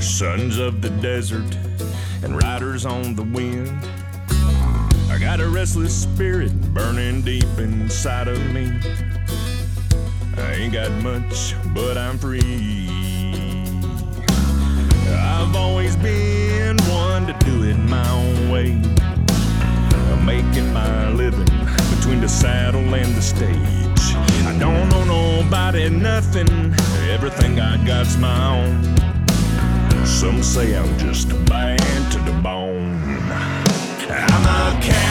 sons of the desert and riders on the wind. I got a restless spirit burning deep inside of me. I ain't got much, but I'm free. I've always been one to do it my own way. I'm making my living between the saddle and the stage. I don't owe nobody nothing, everything I got's my own. Some say I'm just bad to the bone. I'm a cowboy,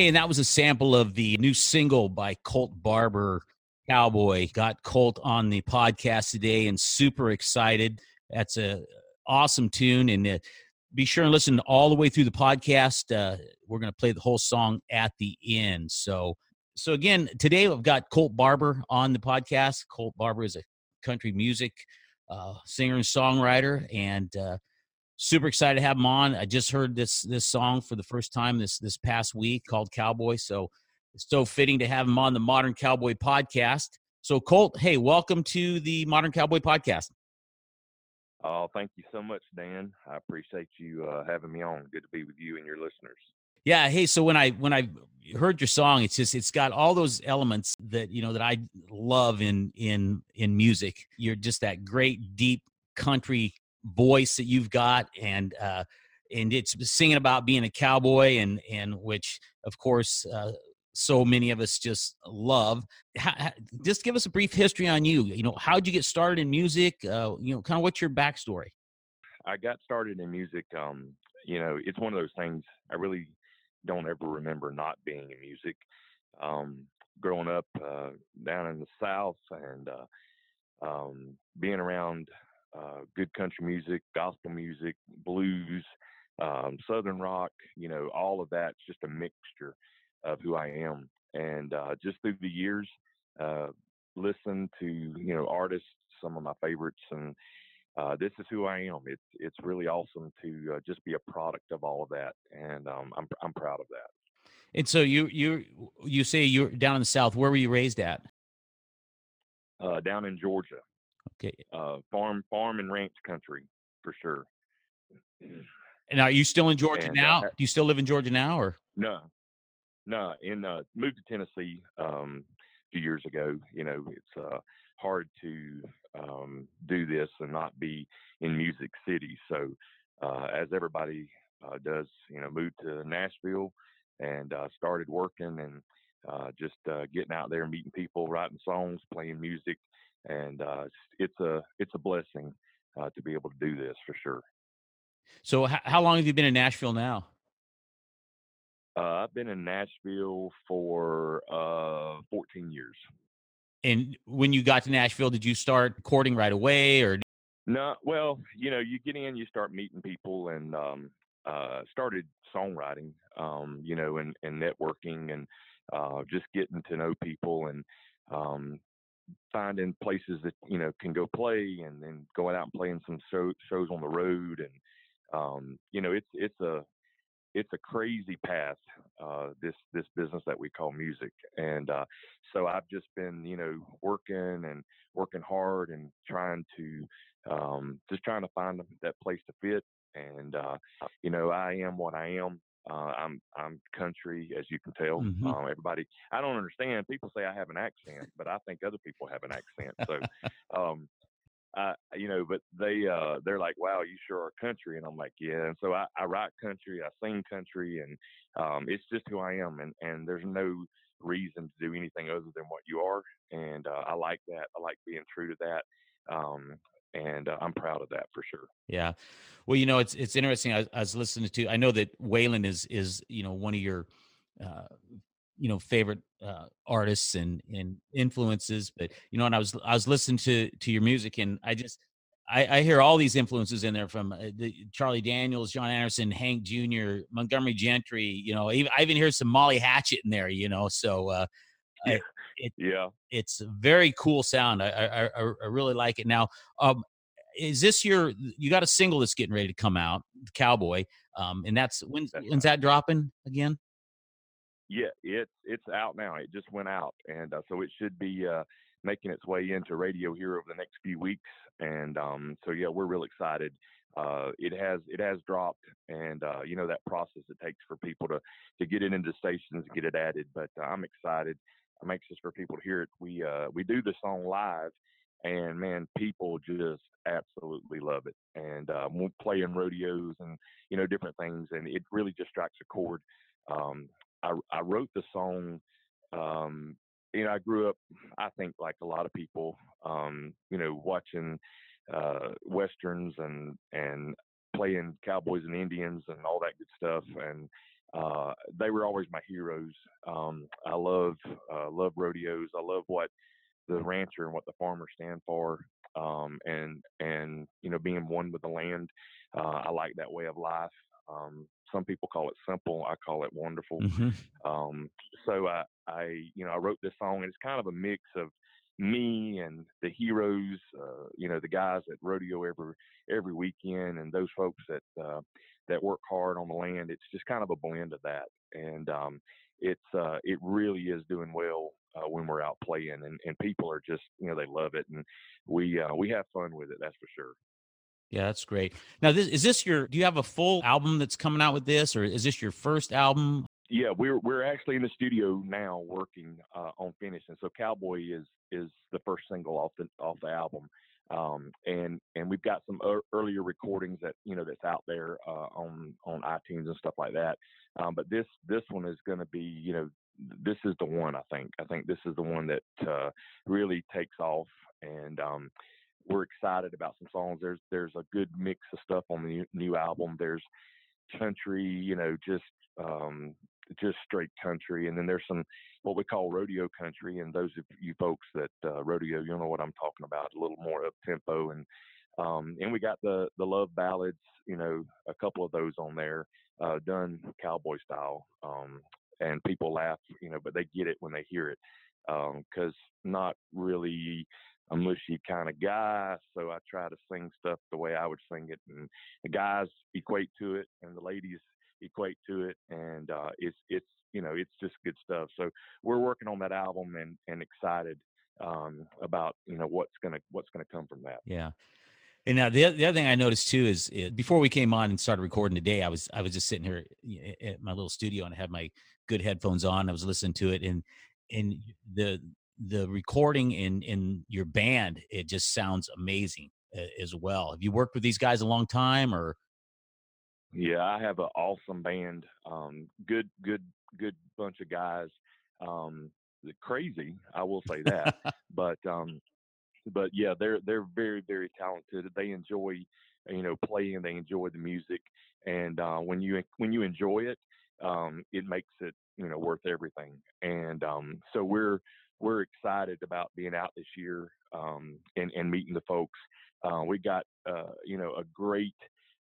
Hey, and that was a sample of the new single by Colt Barber, Cowboy. Got Colt on the podcast today and super excited. That's a awesome tune. And uh, be sure and listen all the way through the podcast. Uh, we're going to play the whole song at the end. So, so again, today I've got Colt Barber on the podcast. Colt Barber is a country music uh, singer and songwriter, and uh, super excited to have him on. I just heard this this song for the first time this this past week called Cowboy. So it's so fitting to have him on the Modern Cowboy podcast. So Colt, hey, welcome to the Modern Cowboy podcast. Oh, thank you so much, Dan. I appreciate you uh, having me on. Good to be with you and your listeners. Yeah, hey, so when I when I heard your song, it's just it's got all those elements that you know that I love in in in music. You're just that great deep country voice that you've got and uh and it's singing about being a cowboy and and which of course uh so many of us just love how, how- just give us a brief history on you you know how'd you get started in music uh you know kind of what's your backstory I got started in music. Um, you know, it's one of those things I really don't ever remember not being in music. Um, growing up uh, down in the South and uh, um, being around uh, good country music, gospel music, blues, um, Southern rock, you know, all of that's just a mixture of who I am. And uh, just through the years, uh, listen to, you know, artists, some of my favorites, and uh, this is who I am. It's it's really awesome to uh, just be a product of all of that, and um, I'm I'm proud of that. and so you you you say you're down in the south where were you raised at Uh, down in Georgia, okay uh, farm farm and ranch country for sure. and are you still in georgia And, uh, now ha- do you still live in georgia now or No, no. In uh, moved to Tennessee um, a few years ago. You know, it's uh, hard to um, do this and not be in Music City. So, uh, as everybody uh, does, you know, moved to Nashville and uh, started working and uh, just uh, getting out there, meeting people, writing songs, playing music, and uh, it's, a it's a blessing uh, to be able to do this for sure. so h- how long have you been in nashville now Uh, I've been in Nashville for uh, 14 years. and when you got to nashville did you start recording right away or No, well, you know, you get in, you start meeting people, and um, uh, started songwriting, um, you know, and, and networking, and uh, just getting to know people, and um, finding places that you know can go play, and then going out and playing some show, shows on the road, and um, you know, it's it's a it's a crazy path uh, this this business that we call music, and uh, so I've just been you know working and working hard and trying to um, just trying to find that place to fit. And uh, you know, I am what I am. Uh, I'm I'm country, as you can tell. Mhm. Uh, everybody, I don't understand. People say I have an accent, but I think other people have an accent. So, um, I, you know, but they uh, they're like, "Wow, you sure are country," and I'm like, "Yeah." And so I, I write country, I sing country, and um, it's just who I am. And and there's no reason to do anything other than what you are, and uh, I like that. I like being true to that. Um, and uh, I'm proud of that for sure. Yeah, well, you know, it's it's interesting. I, I was listening to. I know that Waylon is is you know one of your uh, you know favorite uh, artists and and influences, but you know, and I was I was listening to to your music, and I just I, I hear all these influences in there from uh, the, Charlie Daniels, John Anderson, Hank Jr., Montgomery Gentry. You know, even, I even hear some Molly Hatchet in there. You know, so uh, yeah. I, it, yeah, it's a very cool sound. I I, I really like it. Now, um, is this your? You got a single that's getting ready to come out, Cowboy, um, and that's when That's when's that dropping again? yeah, it's it's out now. It just went out, and uh, so it should be uh, making its way into radio here over the next few weeks. And um, so yeah, we're real excited. Uh, it has it has dropped, and uh, you know that process it takes for people to to get it into stations, get it added. But uh, I'm excited. I'm anxious for people to hear it. We uh, we do the song live, and man, people just absolutely love it. And uh, we're playing rodeos and you know different things, and it really just strikes a chord. Um, I, I wrote the song. Um, you know, I grew up, I think, like a lot of people, um, you know, watching uh, westerns and and playing cowboys and Indians and all that good stuff, and uh, they were always my heroes. Um, I love uh, love rodeos. I love what the rancher and what the farmer stand for, um, and and you know, being one with the land. Uh, I like that way of life. Um, some people call it simple. I call it wonderful. Mhm. Um, so I, I, you know, I wrote this song, and it's kind of a mix of me and the heroes, uh, you know, the guys that rodeo every every weekend, and those folks that uh, that work hard on the land. It's just kind of a blend of that, and um, it's uh, it really is doing well uh, when we're out playing, and, and people are just, you know, they love it, and we uh, we have fun with it. That's for sure. Yeah, that's great. Now, this is this your? Do you have a full album that's coming out with this, or is this your first album? Yeah, we're we're actually in the studio now working uh, on finishing. So Cowboy is is the first single off the off the album, um, and and we've got some er- earlier recordings that you know that's out there uh, on on iTunes and stuff like that. Um, but this this one is going to be you know this is the one I think I think this is the one that uh, really takes off and. Um, we're excited about some songs. There's there's a good mix of stuff on the new, album. There's country, you know, just um, just straight country, and then there's some what we call rodeo country. And those of you folks that uh, rodeo, you'll know what I'm talking about. A little more up tempo, and um, and we got the the love ballads, you know, a couple of those on there, uh, done cowboy style. Um, and people laugh, you know, but they get it when they hear it because not really a mushy kind of guy, so I try to sing stuff the way I would sing it, and the guys equate to it, and the ladies equate to it, and uh, it's it's you know it's just good stuff. So we're working on that album and and excited um, about you know what's gonna what's gonna come from that. Yeah. And now the, the other thing I noticed too is uh, before we came on and started recording today, I was I was just sitting here at my little studio and I had my good headphones on. I was listening to it and and the the recording in in your band it just sounds amazing uh, as well. Have you worked with these guys a long time or? Yeah, I have an awesome band. Um, good, good, good bunch of guys. Um, crazy, I will say that. but um, but yeah, they're they're very very talented. They enjoy you know playing. They enjoy the music, and uh, when you when you enjoy it, um, it makes it you know worth everything. And um, so we're we're excited about being out this year um, and and meeting the folks. Uh, we got uh, you know a great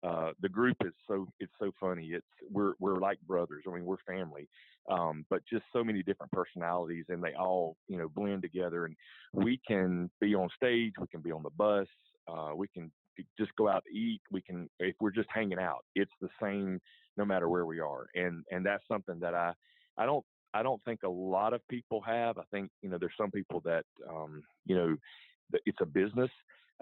uh, the group is so it's so funny. It's we're we're like brothers. I mean, we're family, um, but just so many different personalities, and they all you know blend together. And we can be on stage, we can be on the bus, uh, we can just go out to eat. We can if we're just hanging out. It's the same no matter where we are, and and that's something that I I don't I don't think a lot of people have. I think you know there's some people that um, you know it's a business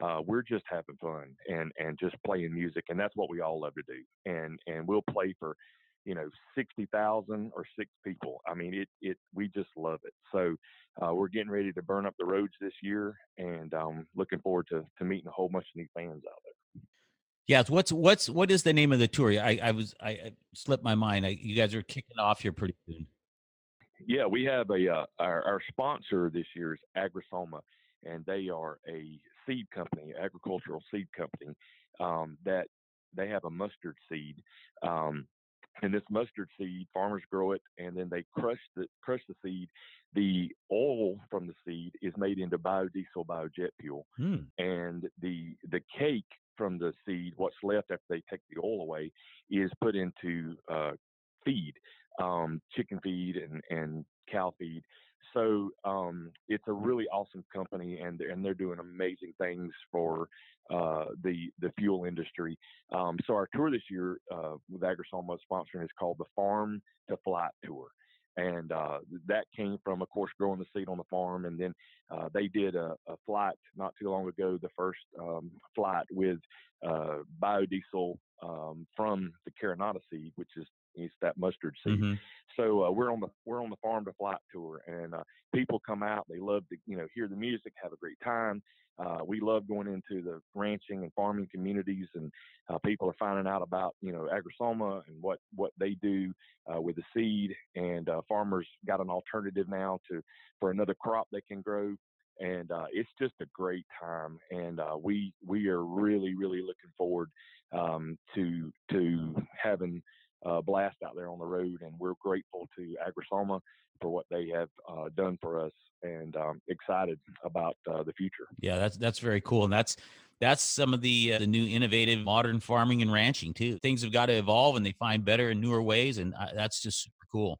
uh, we're just having fun and and just playing music, and that's what we all love to do. And and we'll play for, you know, sixty thousand or six people. I mean, it it we just love it. So uh, we're getting ready to burn up the roads this year, and um, looking forward to to meeting a whole bunch of new fans out there. Yeah, what's what's what is the name of the tour? I I was I, I slipped my mind. I, you guys are kicking off here pretty soon. Yeah, we have a uh, our, our sponsor this year is Agrisoma, and they are a seed company, agricultural seed company um, that they have a mustard seed. Um, and this mustard seed, farmers grow it, and then they crush the crush the seed. The oil from the seed is made into biodiesel, biojet fuel, Hmm. and the the cake from the seed, what's left after they take the oil away, is put into uh, feed, um, chicken feed and and cow feed. So um, it's a really awesome company, and they're, and they're doing amazing things for uh, the the fuel industry. Um, so our tour this year uh, with Agrisoma sponsoring is called the Farm to Flight Tour, and uh, that came from, of course, growing the seed on the farm, and then uh, they did a, a flight not too long ago, the first um, flight with uh, biodiesel um, from the Carinata seed, which is is that mustard seed. Mhm. So uh, we're on the we're on the farm to flight tour, and uh, people come out. They love to you know hear the music, have a great time. Uh, we love going into the ranching and farming communities, and uh, people are finding out about you know Agrisoma and what what they do uh, with the seed. And uh, farmers got an alternative now to for another crop they can grow. And uh, it's just a great time, and uh, we we are really really looking forward um, to to having uh, blast out there on the road, and we're grateful to Agrisoma for what they have uh, done for us, and um, excited about uh, the future. Yeah, that's that's very cool, and that's that's some of the uh, the new innovative modern farming and ranching too. Things have got to evolve, and they find better and newer ways, and uh, that's just super cool.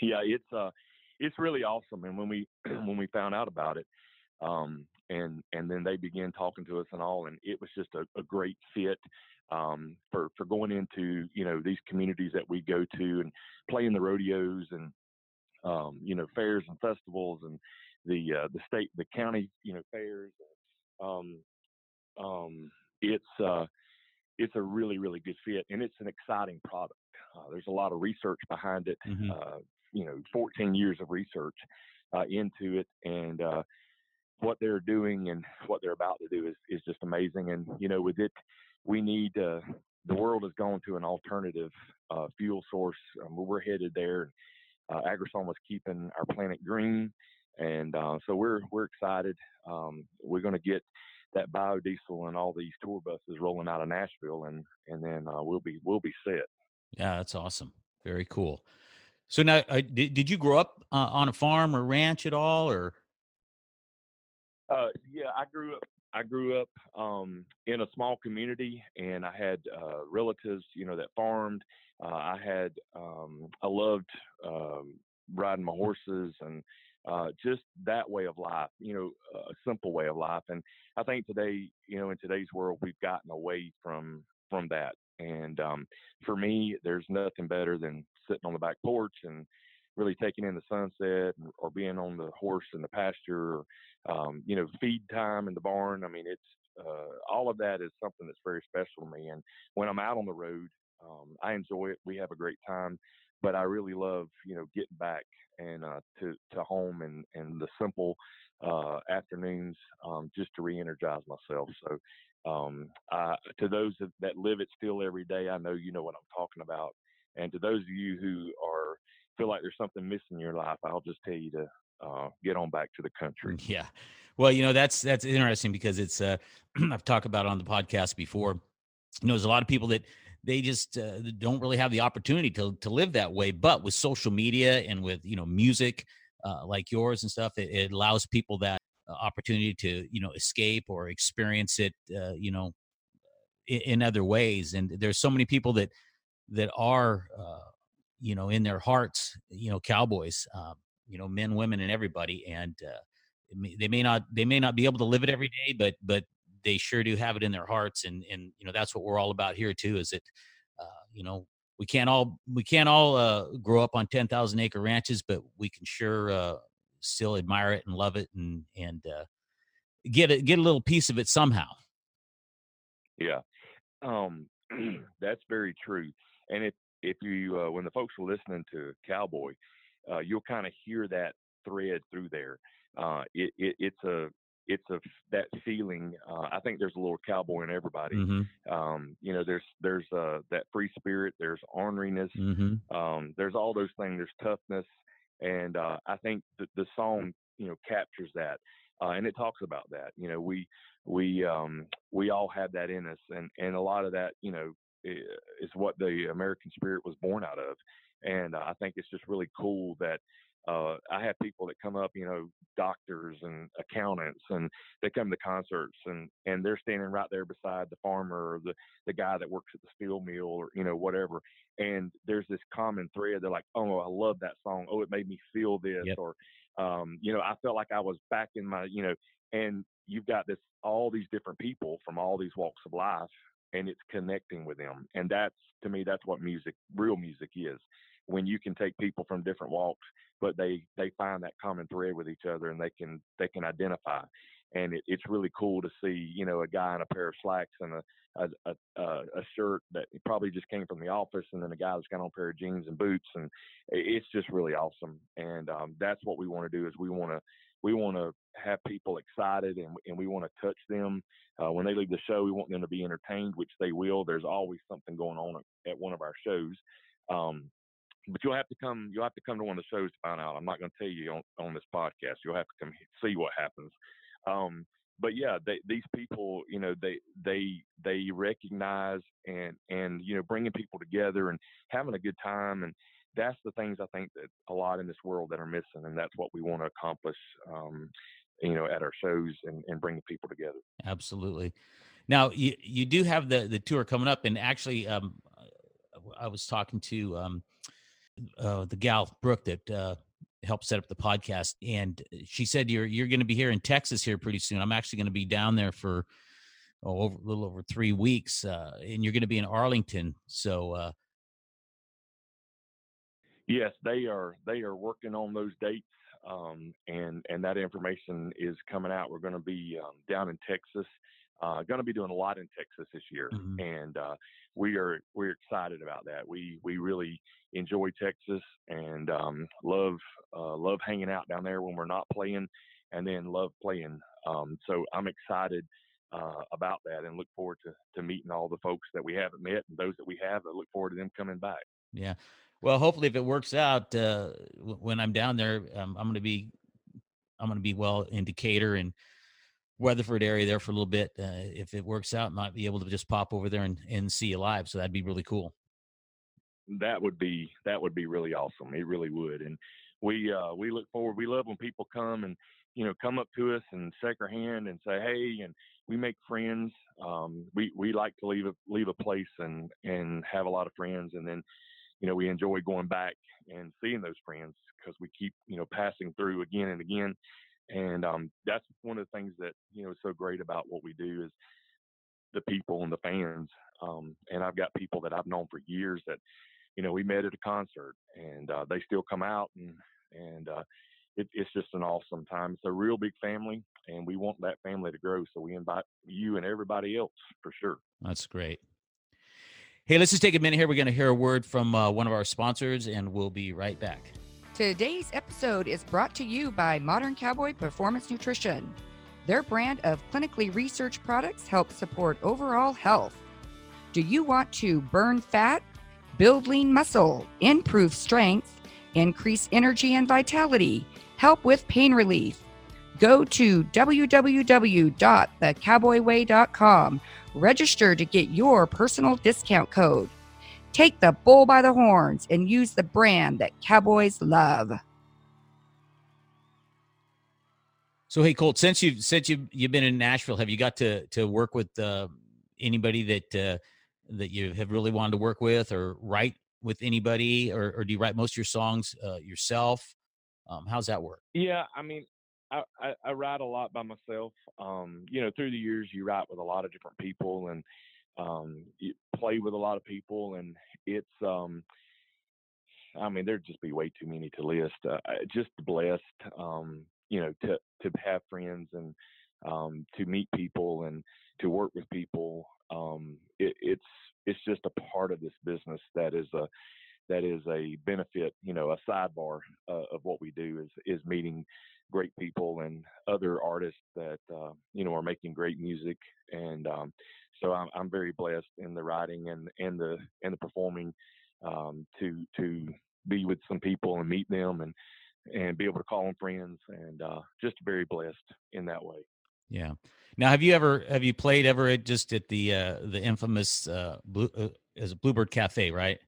Yeah, it's uh, it's really awesome, and when we when we found out about it, um, and and then they began talking to us and all, and it was just a, a great fit um, for for going into you know these communities that we go to and playing the rodeos and um, you know fairs and festivals and the uh, the state the county you know fairs. Um, um, it's uh, it's a really really good fit, and it's an exciting product. Uh, there's a lot of research behind it. Mhm. Uh, you know, 14 years of research uh, into it, and uh, what they're doing and what they're about to do is is just amazing. And you know, with it, we need uh, the world has gone to an alternative uh, fuel source. Um, we're headed there. Uh, is keeping our planet green, and uh, so we're we're excited. Um, we're going to get that biodiesel and all these tour buses rolling out of Nashville, and and then uh, we'll be we'll be set. Yeah, that's awesome. Very cool. So now, uh, did did you grow up uh, on a farm or ranch at all, or Uh, yeah, I grew up. I grew up um, in a small community, and I had uh, relatives, you know, that farmed. Uh, I had, um, I loved um, riding my horses and uh, just that way of life, you know, a simple way of life. And I think today, you know, in today's world, we've gotten away from from that. And um, for me, there's nothing better than sitting on the back porch and really taking in the sunset or being on the horse in the pasture or um, you know, feed time in the barn. I mean, it's uh, all of that is something that's very special to me. And when I'm out on the road, um, I enjoy it. We have a great time, but I really love, you know, getting back and uh, to to home and and the simple uh, afternoons um, just to re-energize myself. So, um, to those that live it still every day, I know you know what I'm talking about. And to those of you who are feel like there's something missing in your life, I'll just tell you to uh, get on back to the country. Yeah. Well, you know, that's that's interesting because it's uh I've talked about on the podcast before. You know, there's a lot of people that they just uh, don't really have the opportunity to to live that way, but with social media and with, you know, music uh, like yours and stuff, it, it allows people that uh, opportunity to, you know, escape or experience it uh, you know, in, in other ways and there's so many people that that are uh you know, in their hearts, you know, cowboys, um, you know, men, women, and everybody. And uh, they may not they may not be able to live it every day, but but they sure do have it in their hearts. And and you know, that's what we're all about here too. Is that uh, you know we can't all we can't all uh, grow up on ten thousand acre ranches, but we can sure uh, still admire it and love it and and uh, get it get a little piece of it somehow. Yeah, um, that's very true. And if if you uh, when the folks are listening to Cowboy, uh, you'll kind of hear that thread through there. Uh, it, it, it's a it's a that feeling. Uh, I think there's a little cowboy in everybody. Mm-hmm. Um, you know, there's there's uh, that free spirit. There's orneriness. Mm-hmm. Um, there's all those things. There's toughness, and uh, I think the, the song you know captures that, uh, and it talks about that. You know, we we um, we all have that in us, and and a lot of that you know is what the American spirit was born out of. And uh, I think it's just really cool that uh, I have people that come up, you know, doctors and accountants, and they come to concerts, and and they're standing right there beside the farmer or the the guy that works at the steel mill or you know whatever. And there's this common thread. They're like, oh, I love that song. Oh, it made me feel this, Yep. or um, you know, I felt like I was back in my, you know, and you've got this all these different people from all these walks of life, and it's connecting with them, and that's to me that's what music, real music is. When you can take people from different walks but they they find that common thread with each other and they can they can identify and it, it's really cool to see you know a guy in a pair of slacks and a a, a a shirt that probably just came from the office and then a guy that's got on a pair of jeans and boots and it's just really awesome and um, that's what we want to do is we want to we want to have people excited and, and we want to touch them. Uh, when they leave the show we want them to be entertained which they will. There's always something going on at one of our shows. Um, but you'll have to come you'll have to come to one of the shows to find out. I'm not going to tell you on, on this podcast. You'll have to come see what happens. Um, but yeah they, these people you know they they they recognize and and you know bringing people together and having a good time and that's the things i think that a lot in this world that are missing and that's what we want to accomplish um, you know at our shows and, and bringing people together Absolutely. Now you you do have the the tour coming up, and actually, um, I was talking to um, uh, the gal Brooke that uh, helped set up the podcast, and she said you're you're going to be here in Texas here pretty soon. I'm actually going to be down there for oh, over, a little over three weeks, uh, and you're going to be in Arlington. So uh, Yes, they are. They are working on those dates, um, and and that information is coming out. We're going to be um, down in Texas. Uh, going to be doing a lot in Texas this year, Mhm. and uh, we are we're excited about that. We we really enjoy Texas and um, love uh, love hanging out down there when we're not playing, and then love playing. Um, so I'm excited uh, about that and look forward to to meeting all the folks that we haven't met and those that we have. I look forward to them coming back. yeah, well, hopefully, if it works out uh, when I'm down there, um, I'm going to be I'm going to be well in Decatur and Weatherford area there for a little bit. Uh, if it works out, might be able to just pop over there and, and see you live. So that'd be really cool. that would be that would be really awesome. It really would. And we uh we look forward we love when people come and you know come up to us and shake our hand and say hey and we make friends. Um we we like to leave a leave a place and and have a lot of friends and then you know we enjoy going back and seeing those friends because we keep you know passing through again and again and um that's one of the things that you know is so great about what we do is the people and the fans um and I've got people that I've known for years that you know, we met at a concert and uh, they still come out and and uh, it, it's just an awesome time. It's a real big family, and we want that family to grow. So we invite you and everybody else for sure. That's great. Hey, let's just take a minute here. We're going to hear a word from uh, one of our sponsors, and we'll be right back. Today's episode is brought to you by Modern Cowboy Performance Nutrition. Their brand of clinically researched products helps support overall health. Do you want to burn fat, build lean muscle, improve strength, increase energy and vitality, help with pain relief? Go to www.thecowboyway.com. Register to get your personal discount code. Take the bull by the horns and use the brand that cowboys love. So, hey, Colt, since you've since you've you've been in Nashville, have you got to to work with uh, anybody that uh, that you have really wanted to work with, or write with anybody, or, or do you write most of your songs uh, yourself? Um, how's that work? Yeah, I mean, I, I, I write a lot by myself. Um, you know, through the years, you write with a lot of different people and um, you play with a lot of people, and it's um, I mean, there'd just be way too many to list. Uh, just blessed, um, you know, to to have friends and um, to meet people and to work with people. Um, it, it's it's just a part of this business that is a that is a benefit, you know, a sidebar uh, of what we do is is meeting great people and other artists that uh, you know are making great music, and um, so I'm I'm very blessed in the writing and and the and the performing um, to to be with some people and meet them and and be able to call them friends and uh, just very blessed in that way. Yeah. Now, have you ever have you played ever just at the uh, the infamous uh, Blue uh, as a Bluebird Cafe, right?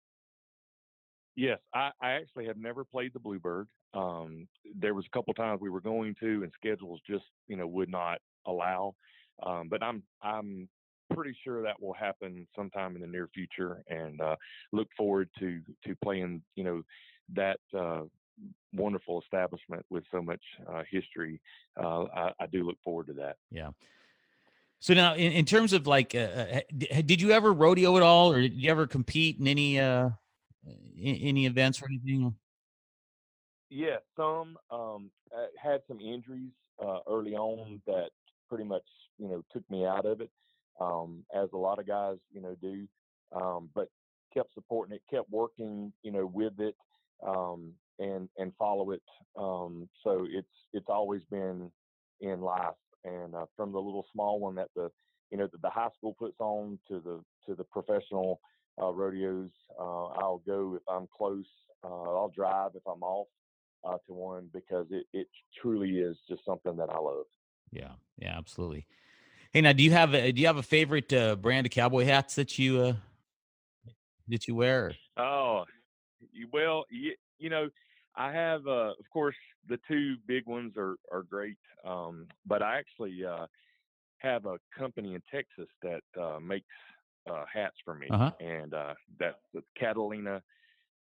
Yes, I, I actually have never played the Bluebird. Um, there was a couple times we were going to, and schedules just you know would not allow. Um, but I'm I'm pretty sure that will happen sometime in the near future, and uh, look forward to to playing you know that uh, wonderful establishment with so much uh, history. Uh, I, I, do look forward to that. Yeah. So now, in, in terms of like, uh, uh did you ever rodeo at all, or did you ever compete in any uh, any events or anything? Yeah, some um, had some injuries uh, early on that pretty much you know took me out of it, um, as a lot of guys you know do. Um, but kept supporting it, kept working you know with it, um, and and follow it. Um, so it's it's always been in life, and uh, from the little small one that the you know that the high school puts on to the to the professional uh, rodeos, uh, I'll go if I'm close. Uh, I'll drive if I'm off uh, to one because it it truly is just something that I love. Yeah, yeah, absolutely. Hey, now do you have a do you have a favorite uh, brand of cowboy hats that you uh, that you wear? Oh, well, you, you know, I have, uh, of course, the two big ones are are great, um, but I actually uh, have a company in Texas that uh, makes uh, hats for me, uh-huh. and uh, that's the Catalina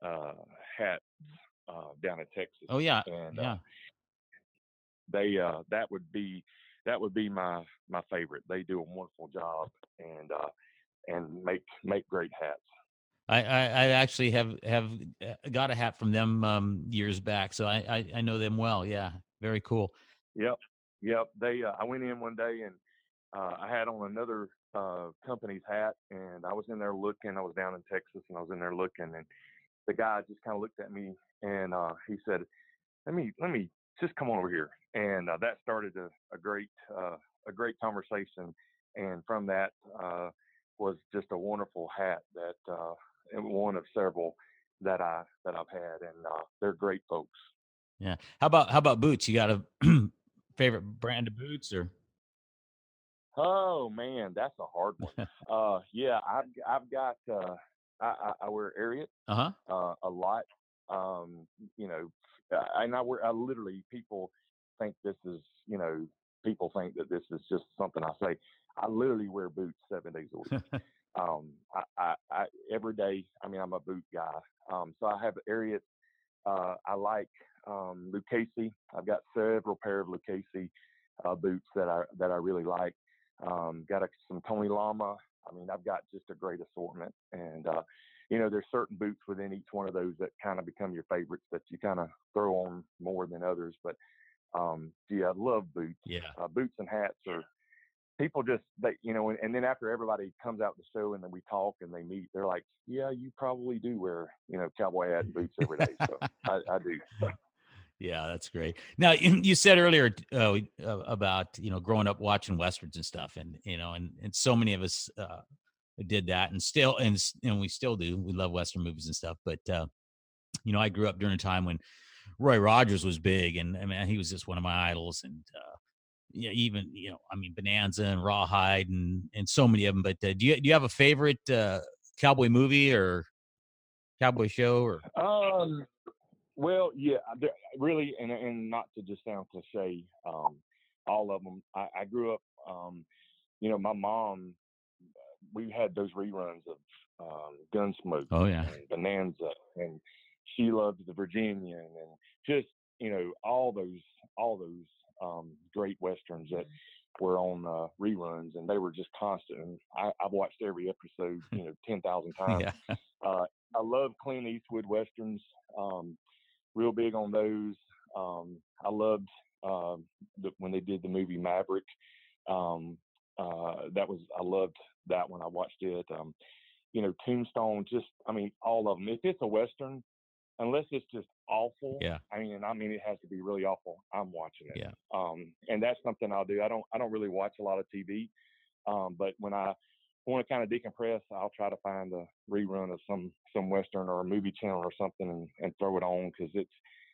uh, hats down in Texas. Oh yeah, and yeah. they that would be that would be my my favorite. They do a wonderful job and and make make great hats. I, I, I actually have have uh, got a hat from them um, years back, so I, I, I know them well. Yeah, very cool. Yep, yep. They uh, I went in one day and uh, I had on another uh, company's hat, and I was in there looking. I was down in Texas, and I was in there looking, and the guy just kind of looked at me and uh, he said, "Let me let me just come on over here," and uh, that started a, a great a great conversation, and from that was just a wonderful hat that one of several that I that I've had, and uh, they're great folks. Yeah. How about how about boots? You got a favorite brand of boots or? Oh man, that's a hard one. uh, yeah, I've I've got uh, I, I wear Ariat uh-huh. uh, a lot. Um, you know, and I wear I literally people think this is you know people think that this is just something I say. I literally wear boots seven days a week. um, I, I, I, every day. I mean, I'm a boot guy, um, so I have Ariat. Uh, I like um, Lucchese. I've got several pair of Lucchese uh, boots that I that I really like. Um, got a, some Tony Lama. I mean, I've got just a great assortment, and uh, you know, there's certain boots within each one of those that kind of become your favorites that you kind of throw on more than others. But um, yeah, I love boots. Yeah, uh, boots and hats are people just they you know and then after everybody comes out the show and then we talk and they meet they're like yeah you probably do wear you know cowboy hat and boots every day so I, I, do yeah that's great now you said earlier uh, about you know growing up watching westerns and stuff and you know and and so many of us uh, did that and still and and we still do we love western movies and stuff but uh, you know i grew up during a time when roy rogers was big and i mean he was just one of my idols and uh, yeah, even you know, I mean, Bonanza and Rawhide and and so many of them. But uh, do you do you have a favorite uh, cowboy movie or cowboy show or? Um, well, yeah, really, and and not to just sound cliche, um, all of them. I, I grew up, um, you know, my mom. We had those reruns of um, Gunsmoke. Oh yeah, and Bonanza, and she loved the Virginian, and just you know all those all those um, great westerns that were on uh, reruns, and they were just constant. And I, have watched every episode, you know, ten thousand times. Yeah. Uh, I love Clint Eastwood westerns. Um, real big on those. Um, I loved uh, the, when they did the movie Maverick. Um, uh, that was I loved that one. I watched it. Um, you know, Tombstone, just I mean, all of them. If it's a western, unless it's just awful, Yeah. I mean, and I mean, it has to be really awful. I'm watching it. Yeah. Um, and that's something I'll do. I don't I don't really watch a lot of TV, um, but when I want to kind of decompress, I'll try to find a rerun of some some western or a movie channel or something and, and throw it on because it's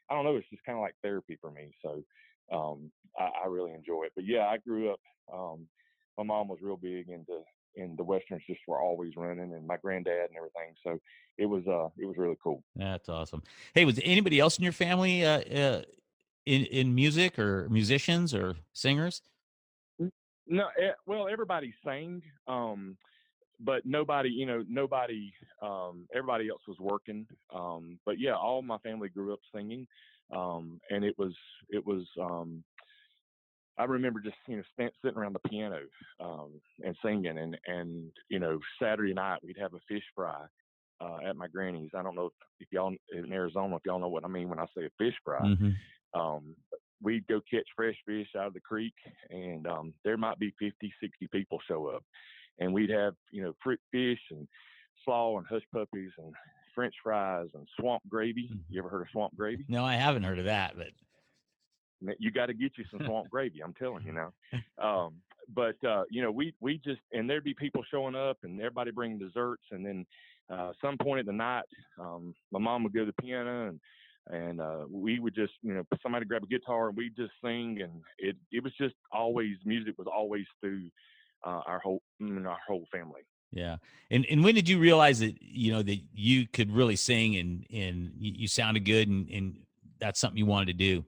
I don't know, it's just kind of like therapy for me. So um, I, I really enjoy it. But yeah, I grew up. Um, my mom was real big into and the westerns just were always running, and my granddad and everything. So it was uh it was really cool. That's awesome. Hey, was anybody else in your family uh, uh, in in music or musicians or singers? No, eh, well, everybody sang, um, but nobody, you know, nobody, um, everybody else was working. Um, but yeah, all my family grew up singing, um, and it was, it was, um, I remember just you know sitting around the piano um, and singing, and and you know Saturday night we'd have a fish fry uh, at my granny's. I don't know if, if y'all in Arizona if y'all know what I mean when I say a fish fry. Mhm. Um, we'd go catch fresh fish out of the creek, and um, there might be 50, 60 people show up, and we'd have you know fruit fish and slaw and hush puppies and French fries and swamp gravy. Mhm. You ever heard of swamp gravy? No, I haven't heard of that, but you got to get you some swamp gravy. I'm telling you now. Um, but uh, you know, we we just and there'd be people showing up and everybody bringing desserts, and then uh, some point in the night, um, my mom would go to the piano and and uh, we would just you know somebody grab a guitar and we'd just sing, and it it was just always music was always through uh, our whole mm, our whole family. yeah. And and when did you realize that you know that you could really sing and and you, you sounded good and and that's something you wanted to do?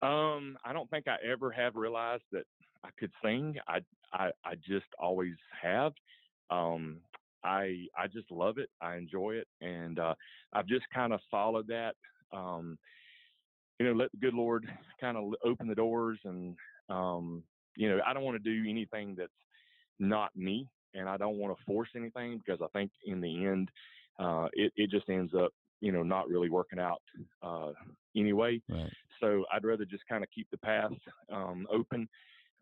Um, I don't think I ever have realized that I could sing. I I, I just always have. Um, I I just love it. I enjoy it, and uh, I've just kind of followed that. Um, you know, let the good Lord kind of open the doors, and um, you know, I don't want to do anything that's not me, and I don't want to force anything because I think in the end, uh, it it just ends up, you know, not really working out uh, anyway. Right. So I'd rather just kind of keep the path um, open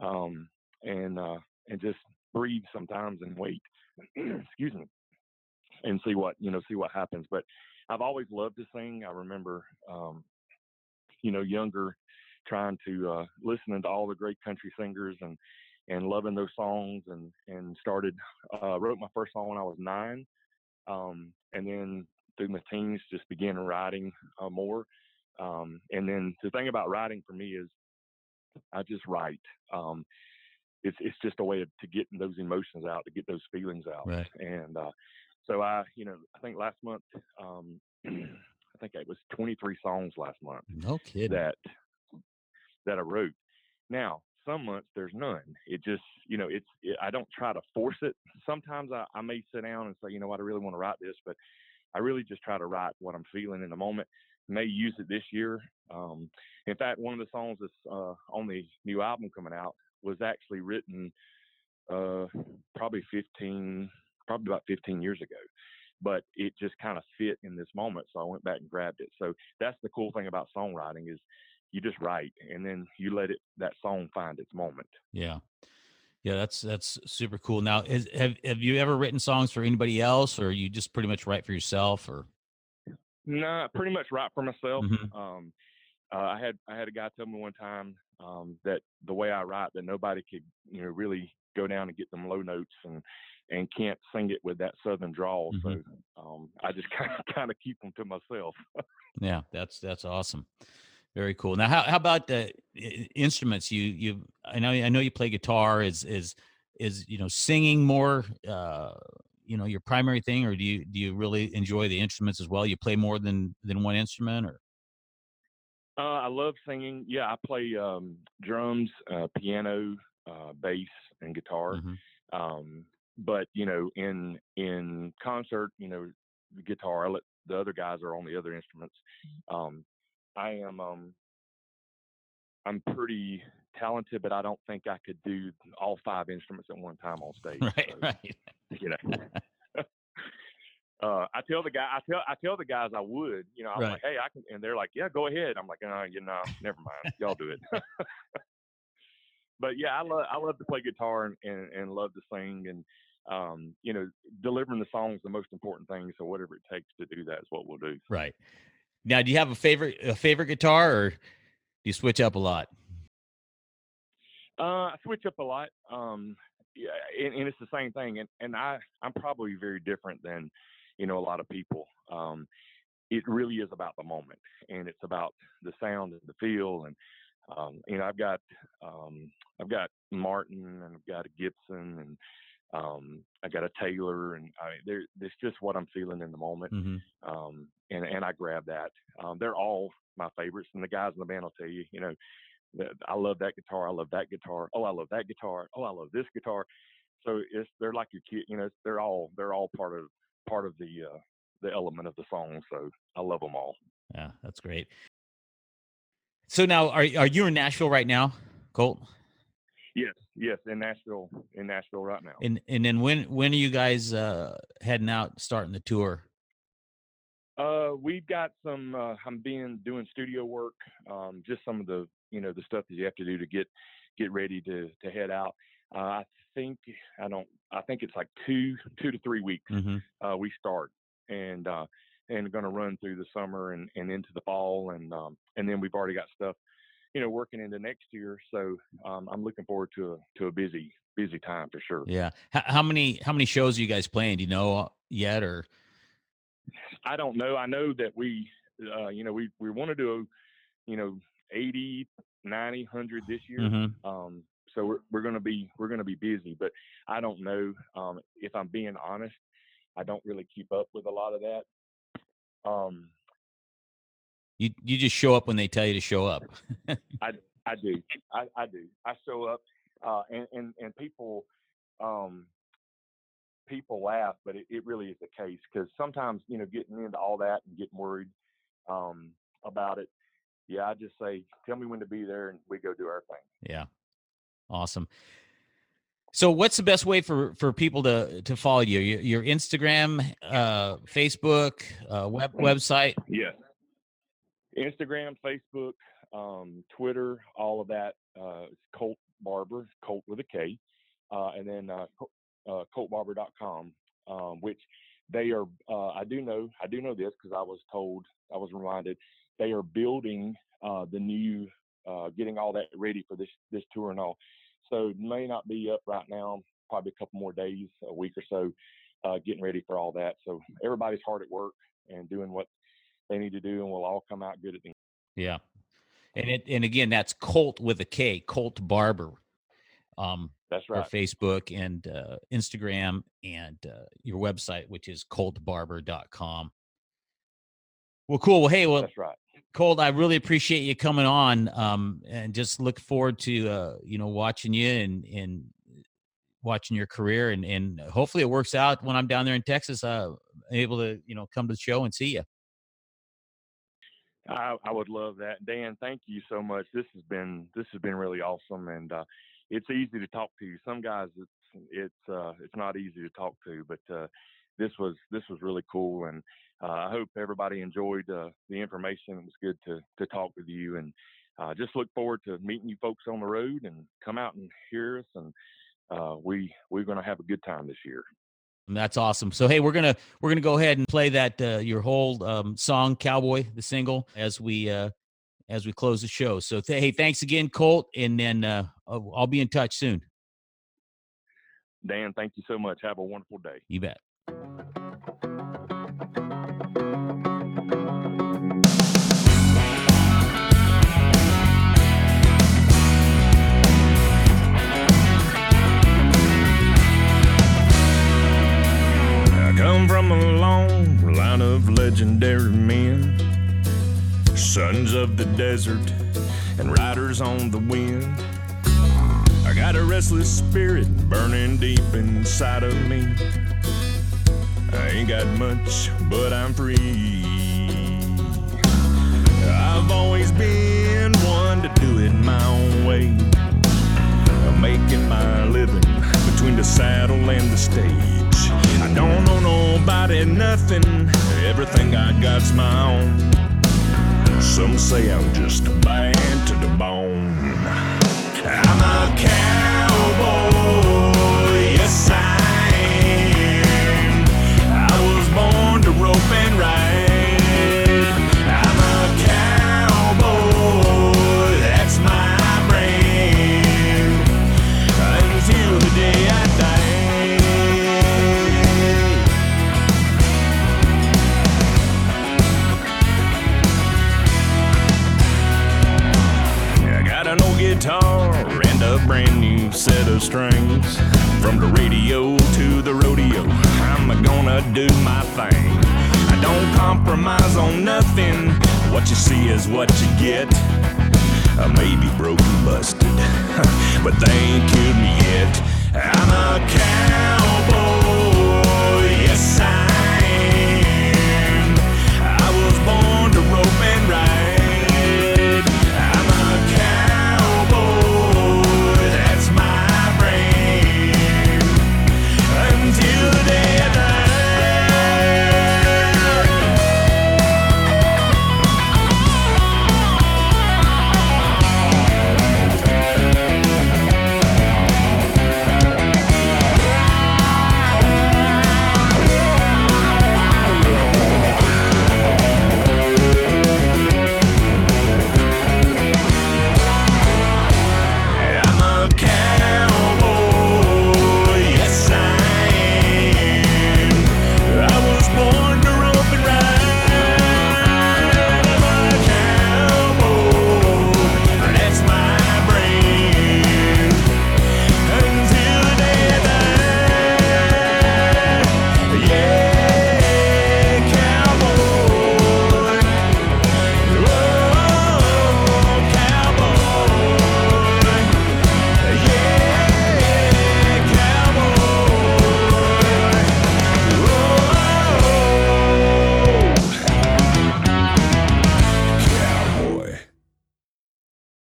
um, and uh, and just breathe sometimes and wait. Excuse me, and see what you know, see what happens. But I've always loved to sing. I remember, um, you know, younger, trying to uh, listening to all the great country singers and and loving those songs and and started uh, wrote my first song when I was nine, um, and then through my teens just began writing uh, more. Um, and then the thing about writing for me is I just write. Um, it's it's just a way of, to get those emotions out, to get those feelings out. Right. And uh, so I, you know, I think last month, um, I think it was 23 songs last month No kidding. that that I wrote. Now, some months there's none. It just, you know, it's it, I don't try to force it. Sometimes I, I may sit down and say, you know what, I really want to write this, but I really just try to write what I'm feeling in the moment. May use it this year. Um, in fact, one of the songs that's uh, on the new album coming out was actually written uh, probably 15, probably about 15 years ago. But it just kind of fit in this moment, so I went back and grabbed it. So that's the cool thing about songwriting is you just write and then you let it that song find its moment. Yeah. Yeah, that's that's super cool. Now, is, have have you ever written songs for anybody else, or you just pretty much write for yourself? Or No, I pretty much write for myself. Mhm. Um, uh, I had I had a guy tell me one time um, that the way I write, that nobody could you know really go down and get them low notes and and can't sing it with that southern drawl. Mhm. So um, I just kind of kind of keep them to myself. yeah, that's that's awesome. Very cool. Now, how how about the instruments? You you I know I know you play guitar. Is is is you know singing more? Uh, you know your primary thing, or do you do you really enjoy the instruments as well? You play more than than one instrument, or Uh, I love singing. Yeah, I play um, drums, uh, piano, uh, bass, and guitar. Mhm. Um, but you know, in in concert, you know, the guitar. I let the other guys are on the other instruments. Um, I am. Um, I'm pretty talented, but I don't think I could do all five instruments at one time on stage. right, so, right. You know. Uh, I tell the guy, I tell, I tell the guys I would, you know, I'm Right. like, hey, I can, and they're like, yeah, go ahead. I'm like, no, you know, never mind, y'all do it. but yeah, I love, I love to play guitar and, and, and love to sing, and um, you know, delivering the song is the most important thing. So whatever it takes to do that is what we'll do. Right. Now, do you have a favorite a favorite guitar, or do you switch up a lot? Uh, I switch up a lot. Um, yeah, and, and it's the same thing. And and I I'm probably very different than you know a lot of people. Um, it really is about the moment, and it's about the sound and the feel. And um, you know, I've got um, I've got Martin and I've got a Gibson and um, I got a Taylor, and I mean, there, it's just what I'm feeling in the moment. Mm-hmm. Um, and and I grab that. Um, they're all my favorites, and the guys in the band will tell you, you know, that I love that guitar. I love that guitar. Oh, I love that guitar. Oh, I love this guitar. So it's they're like your kid. You know, they're all they're all part of part of the uh, the element of the song. So I love them all. Yeah, that's great. So now, are are you in Nashville right now, Kolt? Yes, yes, in Nashville, in Nashville right now. And and then when when are you guys uh, heading out, starting the tour? Uh, we've got some. Uh, I'm being doing studio work. Um, just some of the you know the stuff that you have to do to get get ready to to head out. Uh, I think I don't. I think it's like two two to three weeks. Mm-hmm. Uh, we start and uh, and going to run through the summer and, and into the fall and um, and then we've already got stuff you know working into next year. So um, I'm looking forward to a to a busy busy time for sure. Yeah. H- how many how many shows are you guys playing? Do you know yet or? I don't know. I know that we, uh, you know, we, we want to do, you know, 80, 90, 100 this year. Mm-hmm. Um, so we're, we're going to be, we're going to be busy, but I don't know. Um, if I'm being honest, I don't really keep up with a lot of that. Um, You you just show up when they tell you to show up. I, I do. I, I do. I show up, uh, and, and, and people, um, people laugh, but it, it really is the case because sometimes, you know, getting into all that and getting worried, um, about it. Yeah. I just say, tell me when to be there and we go do our thing. yeah. Awesome. So what's the best way for for people to to follow you? Your, your Instagram, uh, Facebook, uh, web website. Yes. Instagram, Facebook, um, Twitter, all of that. Uh, Kolt Barber, Kolt with a K, uh, and then uh, uh, KoltBarber.com, um, which they are. Uh, I do know. I do know this because I was told. I was reminded they are building uh, the new, uh, getting all that ready for this this tour and all. So may not be up right now. Probably a couple more days, a week or so, uh, getting ready for all that. So everybody's hard at work and doing what they need to do, and we'll all come out good at the end. Yeah. And it and again, that's Kolt with a K, Kolt Barber. Um, That's right. Facebook and uh, Instagram and uh, your website, which is koltbarber.com. Well, cool. Well, hey, well, That's right. Kolt, I really appreciate you coming on, um, and just look forward to uh, you know watching you and and watching your career, and and hopefully it works out when I'm down there in Texas. Uh, able to you know come to the show and see you. I, I would love that, Dan. Thank you so much. This has been this has been really awesome, and uh, it's easy to talk to. You. Some guys, it's it's uh, it's not easy to talk to, but uh, this was this was really cool, and uh, I hope everybody enjoyed uh, the information. It was good to to talk with you, and uh, just look forward to meeting you folks on the road and come out and hear us, and uh, we we're going to have a good time this year. That's awesome. So hey, we're gonna we're gonna go ahead and play that uh, your whole um, song "Cowboy" the single as we uh, as we close the show. So th- hey, thanks again, Kolt, and then uh, I'll, I'll be in touch soon. Dan, thank you so much. Have a wonderful day. You bet. Legendary men, sons of the desert and riders on the wind. I got a restless spirit burning deep inside of me. I ain't got much, but I'm free. I've always been one to do it my own way. I'm making my living between the saddle and the stage. I don't owe nobody nothing, everything I got's my own. Some say I'm just bad to brand new set of strings. From the radio to the rodeo, I'm gonna do my thing. I don't compromise on nothing. What you see is what you get. I may be broken, busted, but they ain't killed me yet. I'm a cowboy.